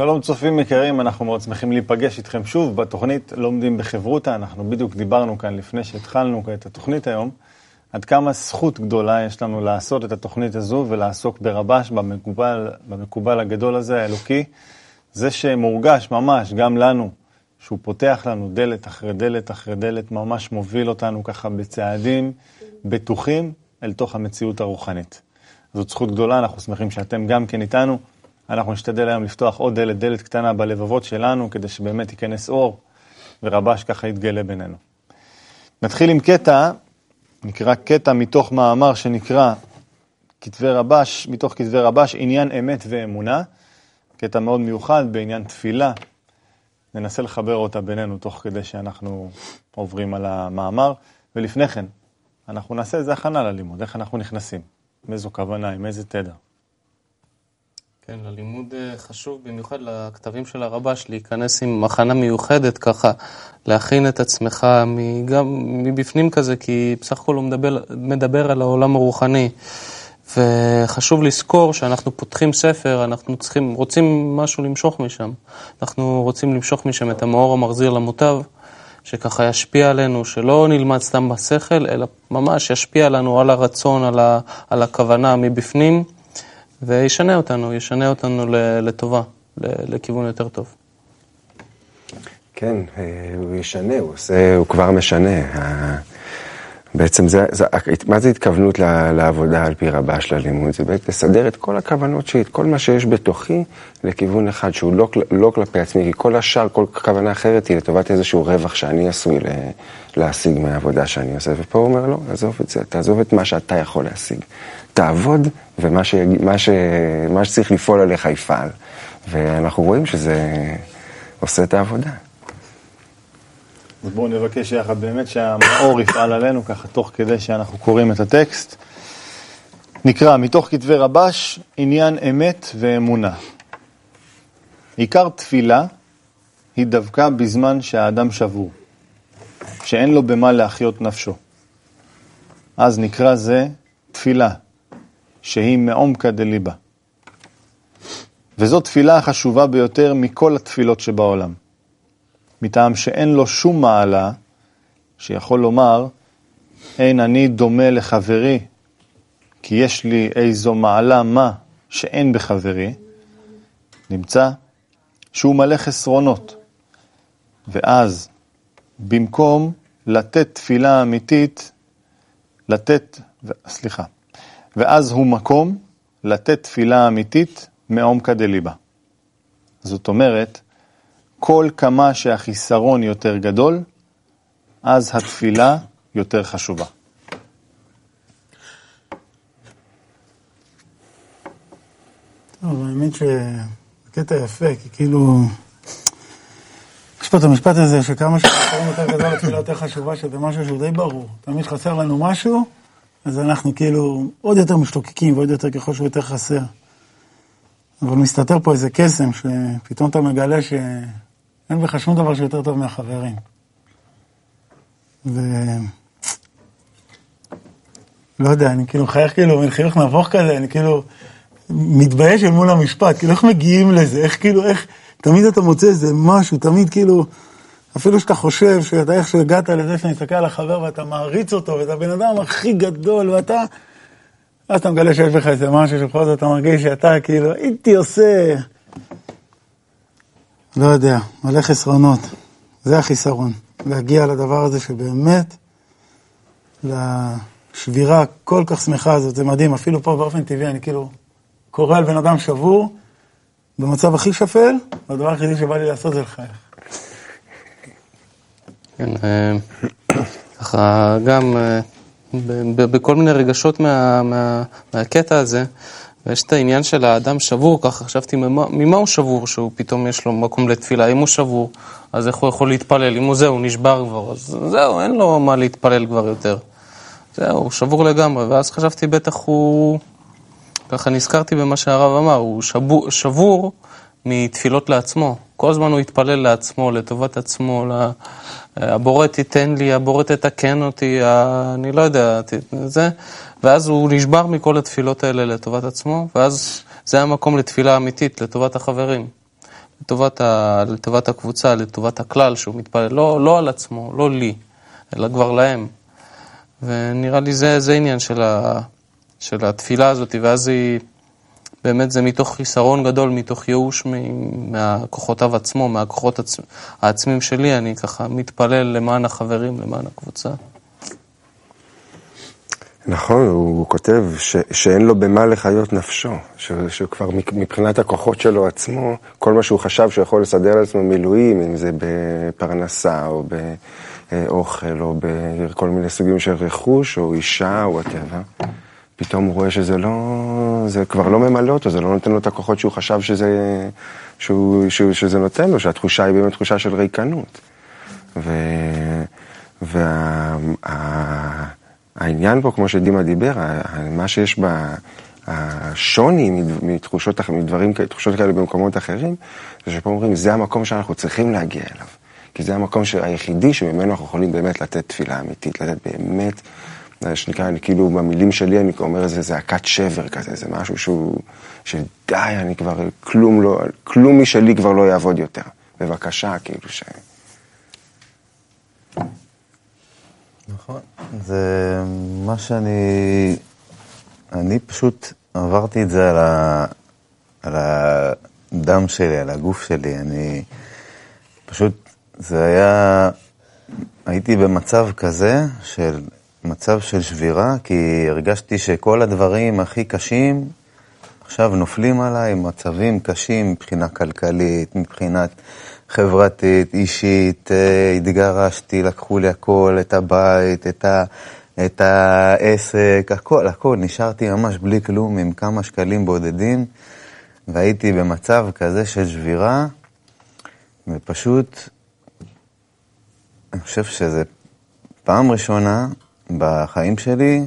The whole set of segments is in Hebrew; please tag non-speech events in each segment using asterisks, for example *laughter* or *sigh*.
שלום צופים יקרים, אנחנו מאוד שמחים להיפגש איתכם שוב בתוכנית לומדים בחברותה. אנחנו בדיוק דיברנו כאן לפני שהתחלנו את התוכנית היום, עד כמה זכות גדולה יש לנו לעשות את התוכנית הזו ולעסוק ברבש, במקובל, במקובל הגדול הזה, האלוקי. זה שמורגש ממש גם לנו, שהוא פותח לנו דלת אחרי דלת אחרי דלת, ממש מוביל אותנו ככה בצעדים בטוחים אל תוך המציאות הרוחנית. זאת זכות גדולה, אנחנו שמחים שאתם גם כן איתנו. אנחנו נשתדל היום לפתוח עוד דלת, דלת קטנה בלבבות שלנו, כדי שבאמת ייכנס אור, ורבש ככה יתגלה בינינו. נתחיל עם קטע, נקרא קטע מתוך מאמר שנקרא כתבי רבש, מתוך כתבי רבש, עניין אמת ואמונה, קטע מאוד מיוחד בעניין תפילה. ננסה לחבר אותה בינינו תוך כדי שאנחנו עוברים על המאמר, ולפני כן, אנחנו נעשה איזה הכנה ללימוד, איך אנחנו נכנסים, עם איזו כוונה, עם איזה תדר. כן, ללימוד אה, חשוב במיוחד לכתבים של הרבש, להיכנס עם הכנה מיוחדת ככה, להכין את עצמך גם מבפנים כזה, כי בסך הכל הוא מדבר, מדבר על העולם הרוחני. וחשוב לזכור שאנחנו פותחים ספר, אנחנו צריכים, רוצים משהו למשוך משם. אנחנו רוצים למשוך משם את המאור המחזיר למוטב, שככה ישפיע עלינו, שלא נלמד סתם בשכל, אלא ממש ישפיע לנו על הרצון, על, ה, על הכוונה מבפנים. וישנה אותנו, ישנה אותנו לטובה, לכיוון יותר טוב. כן, אה, הוא ישנה, הוא עושה, הוא כבר משנה. בעצם זה, זה, מה זה התכוונות לעבודה על פי רבש ללימוד? זה בעצם לסדר את כל הכוונות שלי, את כל מה שיש בתוכי לכיוון אחד, שהוא לא, לא כלפי עצמי, כי כל השאר, כל כוונה אחרת היא לטובת איזשהו רווח שאני עשוי להשיג מהעבודה שאני עושה. ופה הוא אומר, לא, עזוב את זה, תעזוב את מה שאתה יכול להשיג. תעבוד, ומה ש, מה ש, מה שצריך לפעול עליך יפעל. ואנחנו רואים שזה עושה את העבודה. אז בואו נבקש יחד באמת שהמאור יפעל עלינו ככה תוך כדי שאנחנו קוראים את הטקסט. נקרא מתוך כתבי רבש עניין אמת ואמונה. עיקר תפילה היא דווקא בזמן שהאדם שבור, שאין לו במה להחיות נפשו. אז נקרא זה תפילה, שהיא מעומקא דליבה. וזו תפילה החשובה ביותר מכל התפילות שבעולם. מטעם שאין לו שום מעלה שיכול לומר, אין אני דומה לחברי, כי יש לי איזו מעלה מה שאין בחברי, נמצא שהוא מלא חסרונות. ואז, במקום לתת תפילה אמיתית, לתת, סליחה, ואז הוא מקום לתת תפילה אמיתית מעומקא דליבה. זאת אומרת, כל כמה שהחיסרון יותר גדול, אז התפילה יותר חשובה. טוב, האמת שקטע יפה, כי כאילו... יש פה את המשפט הזה שכמה שהחיסרון יותר גדול, התפילה יותר חשובה, שזה משהו שהוא די ברור. תמיד חסר לנו משהו, אז אנחנו כאילו עוד יותר משתוקקים ועוד יותר ככל שהוא יותר חסר. אבל מסתתר פה איזה קסם, שפתאום אתה מגלה שאין בך שום דבר שיותר טוב מהחברים. ו... לא יודע, אני כאילו מחייך כאילו, מין חיוך נבוך כזה, אני כאילו מתבייש אל מול המשפט, כאילו איך מגיעים לזה, איך כאילו, איך, תמיד אתה מוצא איזה משהו, תמיד כאילו, אפילו שאתה חושב שאתה איך שהגעת לזה שאתה מסתכל על החבר ואתה מעריץ אותו, ואתה הבן אדם הכי גדול, ואתה... אז אתה מגלה שיש לך איזה משהו שבכל זאת אתה מרגיש שאתה כאילו, הייתי עושה... לא יודע, מלא חסרונות. זה החיסרון. להגיע לדבר הזה שבאמת, לשבירה כל כך שמחה הזאת, זה מדהים. אפילו פה באופן טבעי, אני כאילו קורא על בן אדם שבור, במצב הכי שפל, והדבר היחידי שבא לי לעשות זה לחייך. כן, אה, ככה גם אה, בכל מיני רגשות מה, מה, מהקטע הזה, ויש את העניין של האדם שבור, ככה חשבתי ממה, ממה הוא שבור, שהוא פתאום יש לו מקום לתפילה, אם הוא שבור, אז איך הוא יכול להתפלל, אם הוא זהו, הוא נשבר כבר, אז זהו, אין לו מה להתפלל כבר יותר. זהו, הוא שבור לגמרי, ואז חשבתי בטח הוא, ככה נזכרתי במה שהרב אמר, הוא שבור, שבור מתפילות לעצמו. כל הזמן הוא יתפלל לעצמו, לטובת עצמו, הבורא תיתן לי, הבורא תתקן אותי, אני לא יודע, זה, ואז הוא נשבר מכל התפילות האלה לטובת עצמו, ואז זה המקום לתפילה אמיתית, לטובת החברים. לטובת, ה, לטובת הקבוצה, לטובת הכלל שהוא מתפלל, לא, לא על עצמו, לא לי, אלא כבר להם. ונראה לי זה, זה עניין של, ה, של התפילה הזאת, ואז היא, באמת זה מתוך חיסרון גדול, מתוך ייאוש מהכוחותיו עצמו, מהכוחות עצ... העצמיים שלי, אני ככה מתפלל למען החברים, למען הקבוצה. נכון, הוא כותב ש, שאין לו במה לחיות נפשו, ש, שכבר מבחינת הכוחות שלו עצמו, כל מה שהוא חשב שהוא יכול לסדר לעצמו מילואים, אם זה בפרנסה או באוכל או בכל מיני סוגים של רכוש או אישה או הטבע, פתאום הוא רואה שזה לא, זה כבר לא ממלא אותו, זה לא נותן לו את הכוחות שהוא חשב שזה, שהוא, שהוא, שזה נותן לו, שהתחושה היא באמת תחושה של ריקנות. ו... וה... פה, כמו שדימה דיבר, מה שיש בשוני מתחושות, מדברים, תחושות כאלה במקומות אחרים, זה שפה אומרים, זה המקום שאנחנו צריכים להגיע אליו. כי זה המקום היחידי שממנו אנחנו יכולים באמת לתת תפילה אמיתית, לתת באמת, שנקרא, אני כאילו במילים שלי אני אומר איזה זעקת שבר כזה, זה משהו שהוא, שדי, אני כבר, כלום לא, כלום משלי כבר לא יעבוד יותר. בבקשה, כאילו ש... נכון. זה מה שאני... אני פשוט עברתי את זה על, ה... על הדם שלי, על הגוף שלי. אני פשוט, זה היה... הייתי במצב כזה של מצב של שבירה, כי הרגשתי שכל הדברים הכי קשים עכשיו נופלים עליי, מצבים קשים מבחינה כלכלית, מבחינת חברתית, אישית, אה, התגרשתי, לקחו לי הכל, את הבית, את, ה, את העסק, הכל, הכל. נשארתי ממש בלי כלום, עם כמה שקלים בודדים, והייתי במצב כזה של שבירה, ופשוט, אני חושב שזה פעם ראשונה בחיים שלי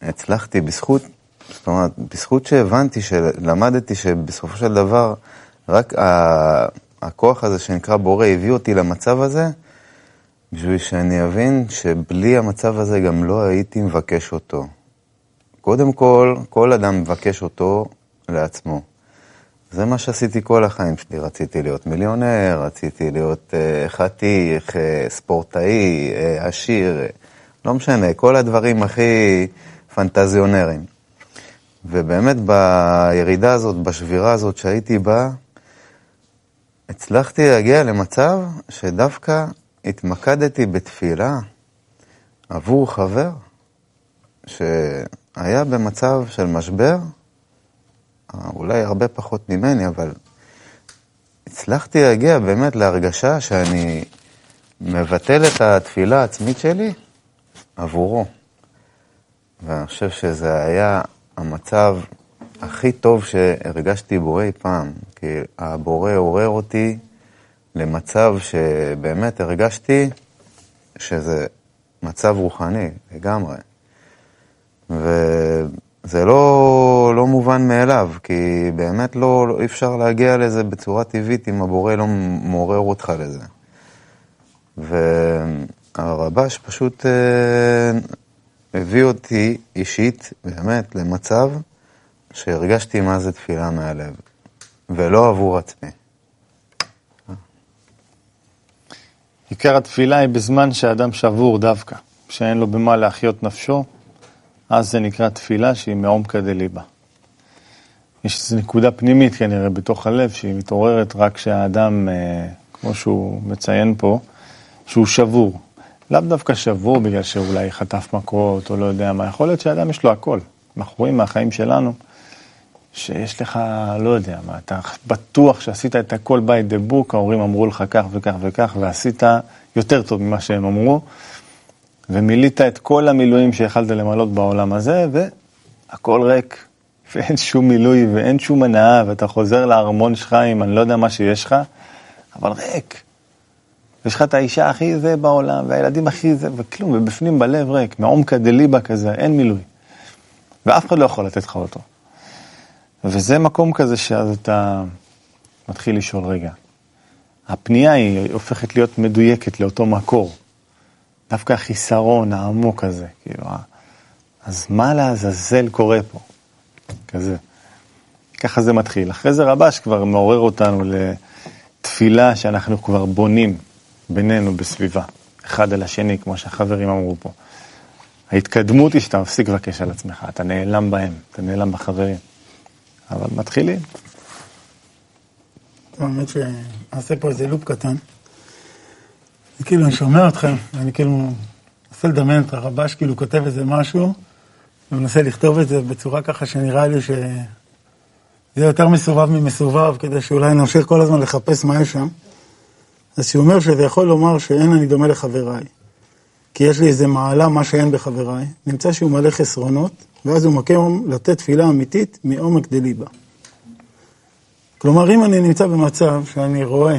שהצלחתי בזכות, זאת אומרת, בזכות שהבנתי, שלמדתי שבסופו של דבר, רק הכוח הזה שנקרא בורא הביא אותי למצב הזה, בשביל שאני אבין שבלי המצב הזה גם לא הייתי מבקש אותו. קודם כל, כל אדם מבקש אותו לעצמו. זה מה שעשיתי כל החיים שלי. רציתי להיות מיליונר, רציתי להיות uh, חתיך, uh, ספורטאי, uh, עשיר, uh, לא משנה, כל הדברים הכי פנטזיונרים. ובאמת בירידה הזאת, בשבירה הזאת שהייתי בה, הצלחתי להגיע למצב שדווקא התמקדתי בתפילה עבור חבר שהיה במצב של משבר, אולי הרבה פחות ממני, אבל הצלחתי להגיע באמת להרגשה שאני מבטל את התפילה העצמית שלי עבורו. ואני חושב שזה היה המצב הכי טוב שהרגשתי בו אי פעם, כי הבורא עורר אותי למצב שבאמת הרגשתי שזה מצב רוחני לגמרי. וזה לא, מובן מאליו, כי באמת לא, לא, אי אפשר להגיע לזה בצורה טבעית אם הבורא לא מעורר אותך לזה. והרבש פשוט אה, הביא אותי אישית, באמת, למצב שהרגשתי מה זה תפילה מהלב, ולא עבור עצמי. עיקר התפילה היא בזמן שהאדם שבור דווקא, שאין לו במה להחיות נפשו, אז זה נקרא תפילה שהיא מעומקא דליבה. יש איזו נקודה פנימית כנראה בתוך הלב שהיא מתעוררת רק כשהאדם, אה, כמו שהוא מציין פה, שהוא שבור. לאו דווקא שבור בגלל שאולי חטף מכות או לא יודע מה, יכול להיות שהאדם יש לו הכל. אנחנו רואים מהחיים שלנו שיש לך, לא יודע מה, אתה בטוח שעשית את הכל by the book, ההורים אמרו לך כך וכך וכך, ועשית יותר טוב ממה שהם אמרו, ומילאת את כל המילואים שיכלת למלות בעולם הזה, והכל ריק, ואין שום מילוי ואין שום הנאה, ואתה חוזר לארמון שלך עם אני לא יודע מה שיש לך, אבל ריק. יש לך את האישה הכי זה בעולם, והילדים הכי זה, וכלום, ובפנים בלב ריק, מעומקא דליבה כזה, אין מילוי. ואף אחד לא יכול לתת לך אותו. וזה מקום כזה שאז אתה מתחיל לשאול, רגע, הפנייה היא הופכת להיות מדויקת לאותו מקור. דווקא החיסרון העמוק הזה, כאילו, אז מה לעזאזל קורה פה? כזה. ככה זה מתחיל. אחרי זה רבש כבר מעורר אותנו לתפילה שאנחנו כבר בונים בינינו בסביבה, אחד על השני, כמו שהחברים אמרו פה. ההתקדמות היא שאתה מפסיק לבקש על עצמך, אתה נעלם בהם, אתה נעלם בחברים. אבל מתחילים. האמת שאעשה פה איזה לופ קטן. כאילו, אני שומע אתכם, ואני כאילו מנסה לדמיין את הרבש, כאילו כותב איזה משהו, ומנסה לכתוב את זה בצורה ככה שנראה לי שזה יותר מסובב ממסובב, כדי שאולי נמשיך כל הזמן לחפש מה יש שם. אז שהוא אומר שזה יכול לומר שאין אני דומה לחבריי. כי יש לי איזה מעלה, מה שאין בחבריי, נמצא שהוא מלא חסרונות, ואז הוא מקום לתת תפילה אמיתית מעומק דליבה. כלומר, אם אני נמצא במצב שאני רואה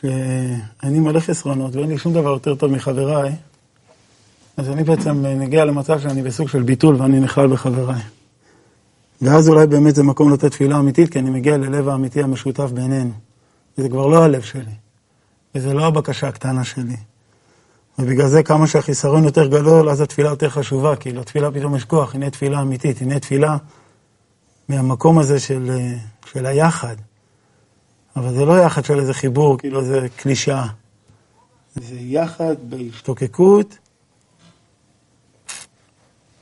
שאני מלא חסרונות ואין לי שום דבר יותר טוב מחבריי, אז אני בעצם נגיע למצב שאני בסוג של ביטול ואני נכלל בחבריי. ואז אולי באמת זה מקום לתת תפילה אמיתית, כי אני מגיע ללב האמיתי המשותף בינינו. וזה כבר לא הלב שלי, וזה לא הבקשה הקטנה שלי. ובגלל זה כמה שהחיסרון יותר גדול, אז התפילה יותר חשובה, כי לתפילה פתאום יש כוח, הנה תפילה אמיתית, הנה תפילה מהמקום הזה של, של היחד. אבל זה לא יחד של איזה חיבור, כאילו זה קלישאה. זה יחד בהשתוקקות,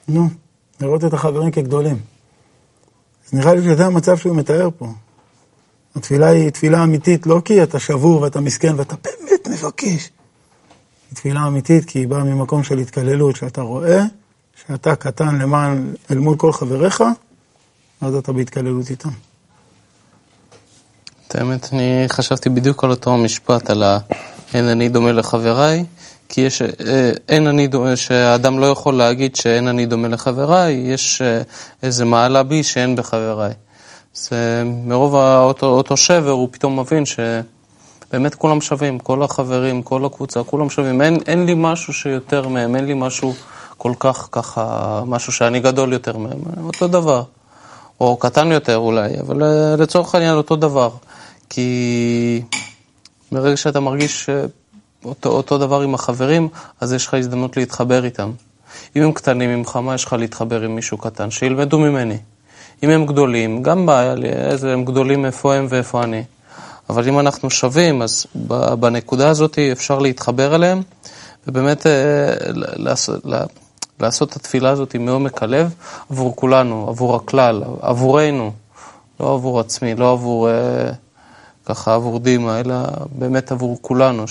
נו, לראות את החברים כגדולים. אז נראה לי שזה המצב שהוא מתאר פה. התפילה היא תפילה אמיתית, לא כי אתה שבור ואתה מסכן ואתה באמת מבקש. היא תפילה אמיתית כי היא באה ממקום של התקללות, שאתה רואה שאתה קטן למען, אל מול כל חבריך, אז אתה בהתקללות איתם. את האמת, אני חשבתי בדיוק על אותו המשפט, על ה... אין אני דומה לחבריי, כי יש, אה, אין אני דומה, שהאדם לא יכול להגיד שאין אני דומה לחבריי, יש אה, איזה מעלה בי שאין בחבריי. זה מרוב אותו, אותו שבר הוא פתאום מבין שבאמת כולם שווים, כל החברים, כל הקבוצה, כולם שווים. אין, אין לי משהו שיותר מהם, אין לי משהו כל כך ככה, משהו שאני גדול יותר מהם, אותו דבר. או קטן יותר אולי, אבל אה, לצורך העניין אותו דבר. כי ברגע שאתה מרגיש אותו, אותו דבר עם החברים, אז יש לך הזדמנות להתחבר איתם. אם הם קטנים ממך, מה יש לך להתחבר עם מישהו קטן? שילמדו ממני. אם הם גדולים, גם בעיה לי, איזה הם גדולים איפה הם ואיפה אני. אבל אם אנחנו שווים, אז בנקודה הזאת אפשר להתחבר אליהם, ובאמת אה, לעשות, לעשות את התפילה הזאת מעומק הלב עבור כולנו, עבור הכלל, עבורנו, לא עבור עצמי, לא עבור, אה, ככה עבור דימה, אלא באמת עבור כולנו,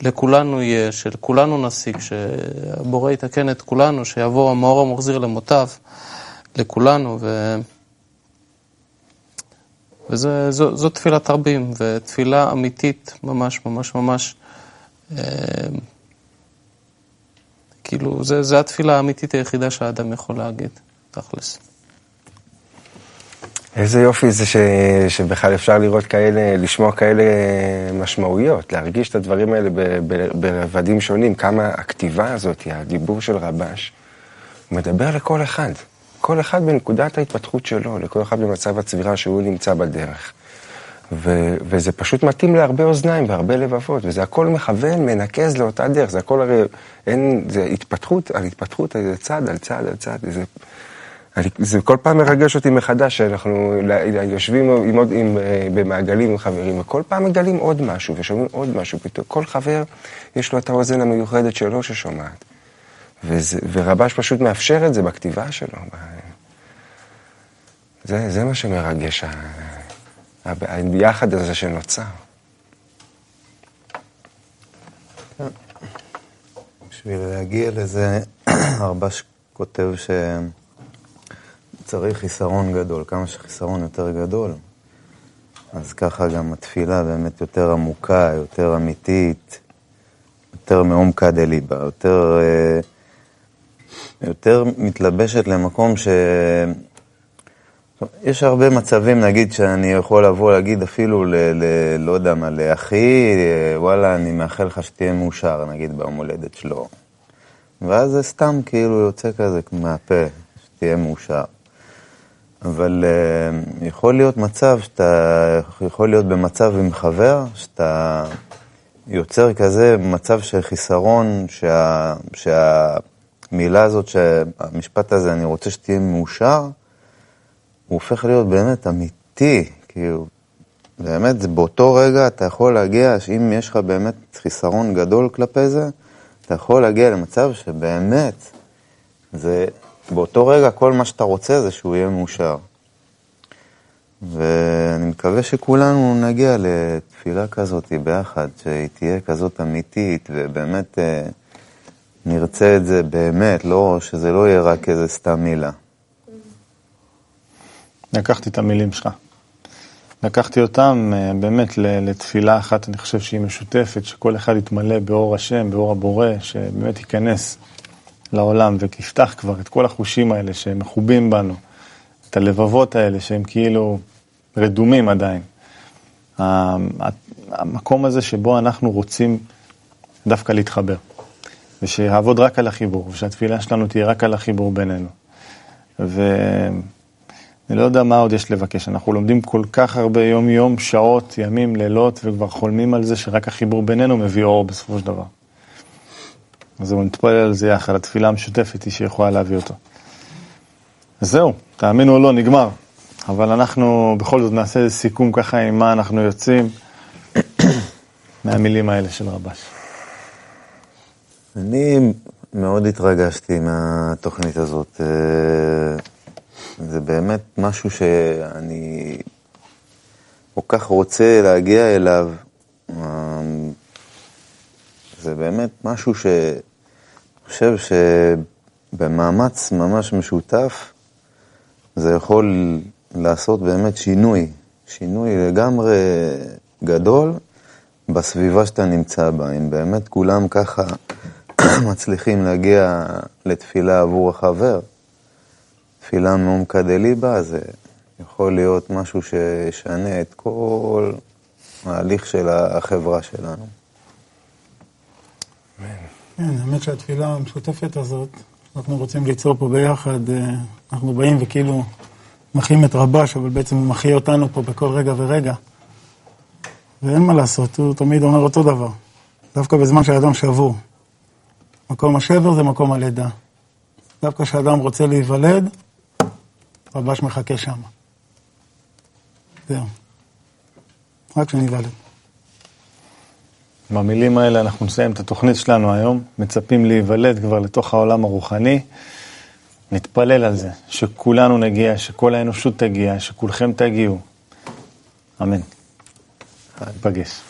שלכולנו יהיה, שלכולנו נשיג, שהבורא יתקן את כולנו, שיבוא המאור המוחזיר למותיו. לכולנו, ו... וזו תפילת רבים, ותפילה אמיתית ממש ממש ממש, אה, כאילו, זו התפילה האמיתית היחידה שהאדם יכול להגיד, תכלס. איזה יופי זה ש... שבכלל אפשר לראות כאלה, לשמוע כאלה משמעויות, להרגיש את הדברים האלה ב... ב... ברבדים שונים, כמה הכתיבה הזאת, הדיבור של רבש, מדבר לכל אחד. כל אחד בנקודת ההתפתחות שלו, לכל אחד במצב הצבירה שהוא נמצא בדרך. ו- וזה פשוט מתאים להרבה אוזניים והרבה לבבות, וזה הכל מכוון, מנקז לאותה דרך, זה הכל הרי, אין, זה התפתחות על התפתחות, זה צעד על צעד על צעד, זה, זה כל פעם מרגש אותי מחדש, שאנחנו יושבים עם עוד, עם, אה, במעגלים עם חברים, וכל פעם מגלים עוד משהו, ושומעים עוד משהו, פתאום כל חבר יש לו את האוזן המיוחדת שלו ששומעת. וזה, ורבש פשוט מאפשר את זה בכתיבה שלו. זה, זה מה שמרגש, היחד הזה שנוצר. בשביל להגיע לזה, *clears throat* הרבש כותב שצריך חיסרון גדול, כמה שחיסרון יותר גדול, אז ככה גם התפילה באמת יותר עמוקה, יותר אמיתית, יותר מעומקא דליבה, יותר... אה, יותר מתלבשת למקום ש... יש הרבה מצבים, נגיד, שאני יכול לבוא להגיד אפילו, ל, ל, לא יודע מה, לאחי, וואלה, אני מאחל לך שתהיה מאושר, נגיד, ביום הולדת שלו. ואז זה סתם כאילו יוצא כזה מהפה, שתהיה מאושר. אבל uh, יכול להיות מצב שאתה, יכול להיות במצב עם חבר, שאתה יוצר כזה מצב של חיסרון, שה... שה המילה הזאת, שהמשפט הזה, אני רוצה שתהיה מאושר, הופך להיות באמת אמיתי, כאילו, באמת, באותו רגע אתה יכול להגיע, שאם יש לך באמת חיסרון גדול כלפי זה, אתה יכול להגיע למצב שבאמת, זה, באותו רגע כל מה שאתה רוצה זה שהוא יהיה מאושר. ואני מקווה שכולנו נגיע לתפילה כזאת ביחד, שהיא תהיה כזאת אמיתית, ובאמת אה, נרצה את זה באמת, לא, שזה לא יהיה רק איזה סתם מילה. לקחתי את המילים שלך. לקחתי אותם אה, באמת לתפילה אחת, אני חושב שהיא משותפת, שכל אחד יתמלא באור השם, באור הבורא, שבאמת ייכנס לעולם ויפתח כבר את כל החושים האלה שמחובים בנו, את הלבבות האלה שהם כאילו רדומים עדיין. המקום הזה שבו אנחנו רוצים דווקא להתחבר, ושיעבוד רק על החיבור, ושהתפילה שלנו תהיה רק על החיבור בינינו. ואני לא יודע מה עוד יש לבקש, אנחנו לומדים כל כך הרבה יום-יום, שעות, ימים, לילות, וכבר חולמים על זה שרק החיבור בינינו מביא אור בסופו של דבר. אז הוא נתפלל על זה יחד, התפילה המשותפת היא שיכולה להביא אותו. זהו, תאמינו או לא, נגמר. אבל אנחנו בכל זאת נעשה איזה סיכום ככה עם מה אנחנו יוצאים *coughs* מהמילים האלה של רבש. אני מאוד התרגשתי מהתוכנית הזאת. אה, זה באמת משהו שאני כל כך רוצה להגיע אליו. אה, זה באמת משהו שאני חושב שבמאמץ ממש משותף זה יכול לעשות באמת שינוי, שינוי לגמרי גדול בסביבה שאתה נמצא בה. אם באמת כולם ככה *coughs* מצליחים להגיע לתפילה עבור החבר, תפילה מעומקא דליבה, זה יכול להיות משהו שישנה את כל ההליך של החברה שלנו. כן, האמת שהתפילה המשותפת הזאת, אנחנו רוצים ליצור פה ביחד, אה, אנחנו באים וכאילו מחיים את רבש, אבל בעצם הוא מחיה אותנו פה בכל רגע ורגע. ואין מה לעשות, הוא תמיד אומר אותו דבר. דווקא בזמן שהאדם שבור. מקום השבר זה מקום הלידה. דווקא כשאדם רוצה להיוולד, רבש מחכה שם. זהו. רק שניוולד. במילים האלה אנחנו נסיים את התוכנית שלנו היום. מצפים להיוולד כבר לתוך העולם הרוחני. נתפלל על זה, שכולנו נגיע, שכל האנושות תגיע, שכולכם תגיעו. אמן. ניפגש.